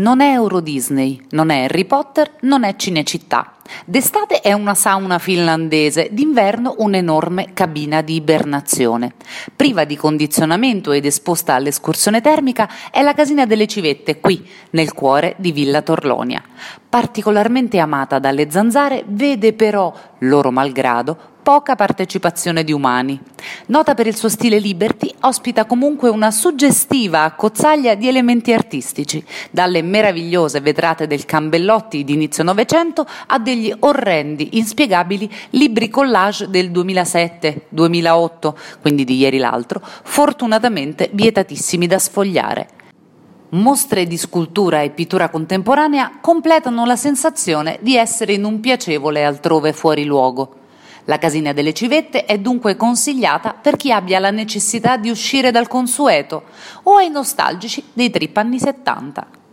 Non è Euro Disney, non è Harry Potter, non è Cinecittà. D'estate è una sauna finlandese, d'inverno un'enorme cabina di ibernazione. Priva di condizionamento ed esposta all'escursione termica è la casina delle civette, qui, nel cuore di Villa Torlonia. Particolarmente amata dalle zanzare, vede però, loro malgrado, poca partecipazione di umani. Nota per il suo stile liberty, ospita comunque una suggestiva accozzaglia di elementi artistici, dalle meravigliose vetrate del Cambellotti di inizio Novecento a degli orrendi, inspiegabili libri collage del 2007-2008, quindi di ieri l'altro, fortunatamente vietatissimi da sfogliare. Mostre di scultura e pittura contemporanea completano la sensazione di essere in un piacevole altrove fuori luogo. La casina delle civette è dunque consigliata per chi abbia la necessità di uscire dal consueto o ai nostalgici dei trip anni 70.